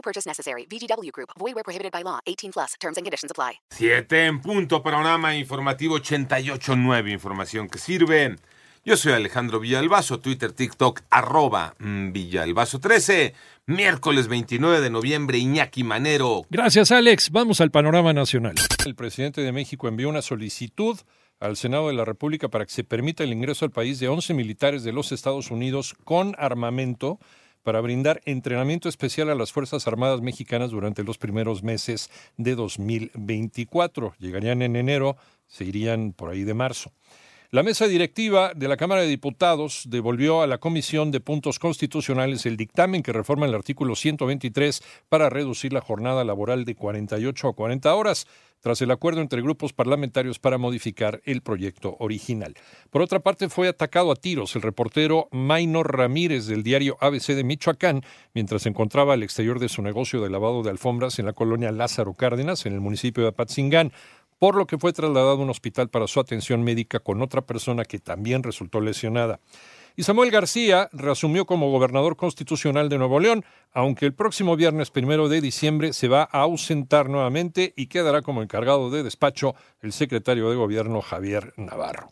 No purchase necessary. VGW Group. Void where prohibited by law. 18 plus. Terms and conditions apply. Siete en punto. Panorama informativo 88.9. Información que sirve. Yo soy Alejandro Villalbazo. Twitter, TikTok, arroba mm, Villalbazo 13. Miércoles 29 de noviembre, Iñaki Manero. Gracias, Alex. Vamos al panorama nacional. El presidente de México envió una solicitud al Senado de la República para que se permita el ingreso al país de 11 militares de los Estados Unidos con armamento para brindar entrenamiento especial a las Fuerzas Armadas mexicanas durante los primeros meses de 2024. Llegarían en enero, se irían por ahí de marzo. La mesa directiva de la Cámara de Diputados devolvió a la Comisión de Puntos Constitucionales el dictamen que reforma el artículo 123 para reducir la jornada laboral de 48 a 40 horas tras el acuerdo entre grupos parlamentarios para modificar el proyecto original. Por otra parte, fue atacado a tiros el reportero Maynor Ramírez del diario ABC de Michoacán mientras se encontraba al exterior de su negocio de lavado de alfombras en la colonia Lázaro Cárdenas, en el municipio de Apatzingán por lo que fue trasladado a un hospital para su atención médica con otra persona que también resultó lesionada. Y Samuel García reasumió como gobernador constitucional de Nuevo León, aunque el próximo viernes primero de diciembre se va a ausentar nuevamente y quedará como encargado de despacho el secretario de gobierno Javier Navarro.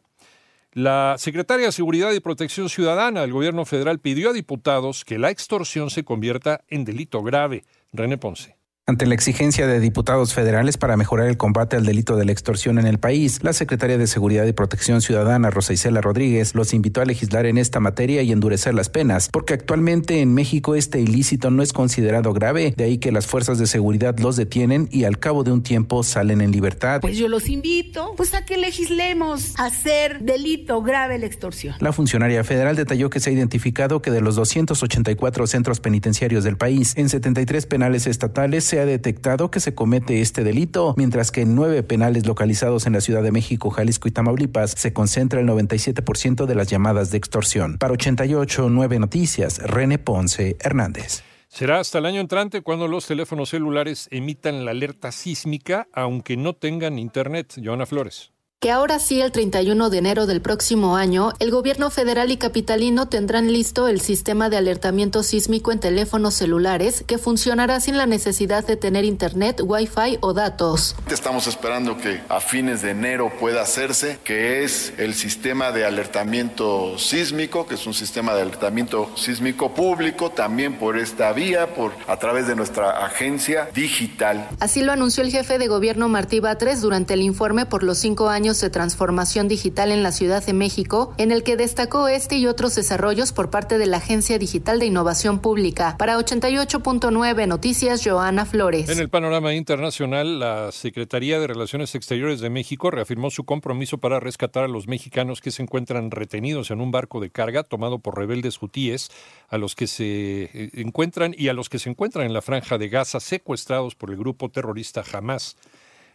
La secretaria de Seguridad y Protección Ciudadana del gobierno federal pidió a diputados que la extorsión se convierta en delito grave. René Ponce. Ante la exigencia de diputados federales para mejorar el combate al delito de la extorsión en el país, la secretaria de Seguridad y Protección Ciudadana, Rosa Isela Rodríguez, los invitó a legislar en esta materia y endurecer las penas, porque actualmente en México este ilícito no es considerado grave, de ahí que las fuerzas de seguridad los detienen y al cabo de un tiempo salen en libertad. Pues yo los invito pues a que legislemos a hacer delito grave la extorsión. La funcionaria federal detalló que se ha identificado que de los 284 centros penitenciarios del país, en 73 penales estatales se ha detectado que se comete este delito, mientras que en nueve penales localizados en la Ciudad de México, Jalisco y Tamaulipas se concentra el 97% de las llamadas de extorsión. Para 88 9 Noticias, René Ponce Hernández. Será hasta el año entrante cuando los teléfonos celulares emitan la alerta sísmica, aunque no tengan internet. Joana Flores que ahora sí, el 31 de enero del próximo año, el gobierno federal y capitalino tendrán listo el sistema de alertamiento sísmico en teléfonos celulares que funcionará sin la necesidad de tener internet, wifi o datos. Estamos esperando que a fines de enero pueda hacerse, que es el sistema de alertamiento sísmico, que es un sistema de alertamiento sísmico público, también por esta vía, por a través de nuestra agencia digital. Así lo anunció el jefe de gobierno Martí Batres durante el informe por los cinco años de transformación digital en la Ciudad de México, en el que destacó este y otros desarrollos por parte de la Agencia Digital de Innovación Pública. Para 88.9 Noticias, Joana Flores. En el panorama internacional, la Secretaría de Relaciones Exteriores de México reafirmó su compromiso para rescatar a los mexicanos que se encuentran retenidos en un barco de carga tomado por rebeldes hutíes, a los que se eh, encuentran y a los que se encuentran en la franja de Gaza secuestrados por el grupo terrorista Hamas.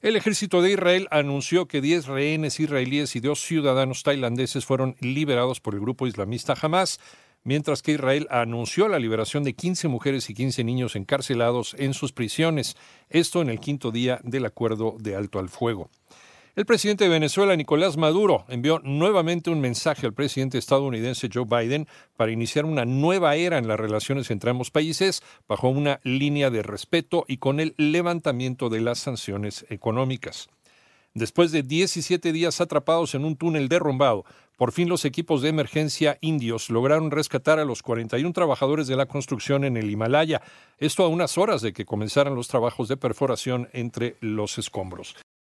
El ejército de Israel anunció que 10 rehenes israelíes y dos ciudadanos tailandeses fueron liberados por el grupo islamista Hamas, mientras que Israel anunció la liberación de 15 mujeres y 15 niños encarcelados en sus prisiones, esto en el quinto día del acuerdo de alto al fuego. El presidente de Venezuela, Nicolás Maduro, envió nuevamente un mensaje al presidente estadounidense Joe Biden para iniciar una nueva era en las relaciones entre ambos países bajo una línea de respeto y con el levantamiento de las sanciones económicas. Después de 17 días atrapados en un túnel derrumbado, por fin los equipos de emergencia indios lograron rescatar a los 41 trabajadores de la construcción en el Himalaya, esto a unas horas de que comenzaran los trabajos de perforación entre los escombros.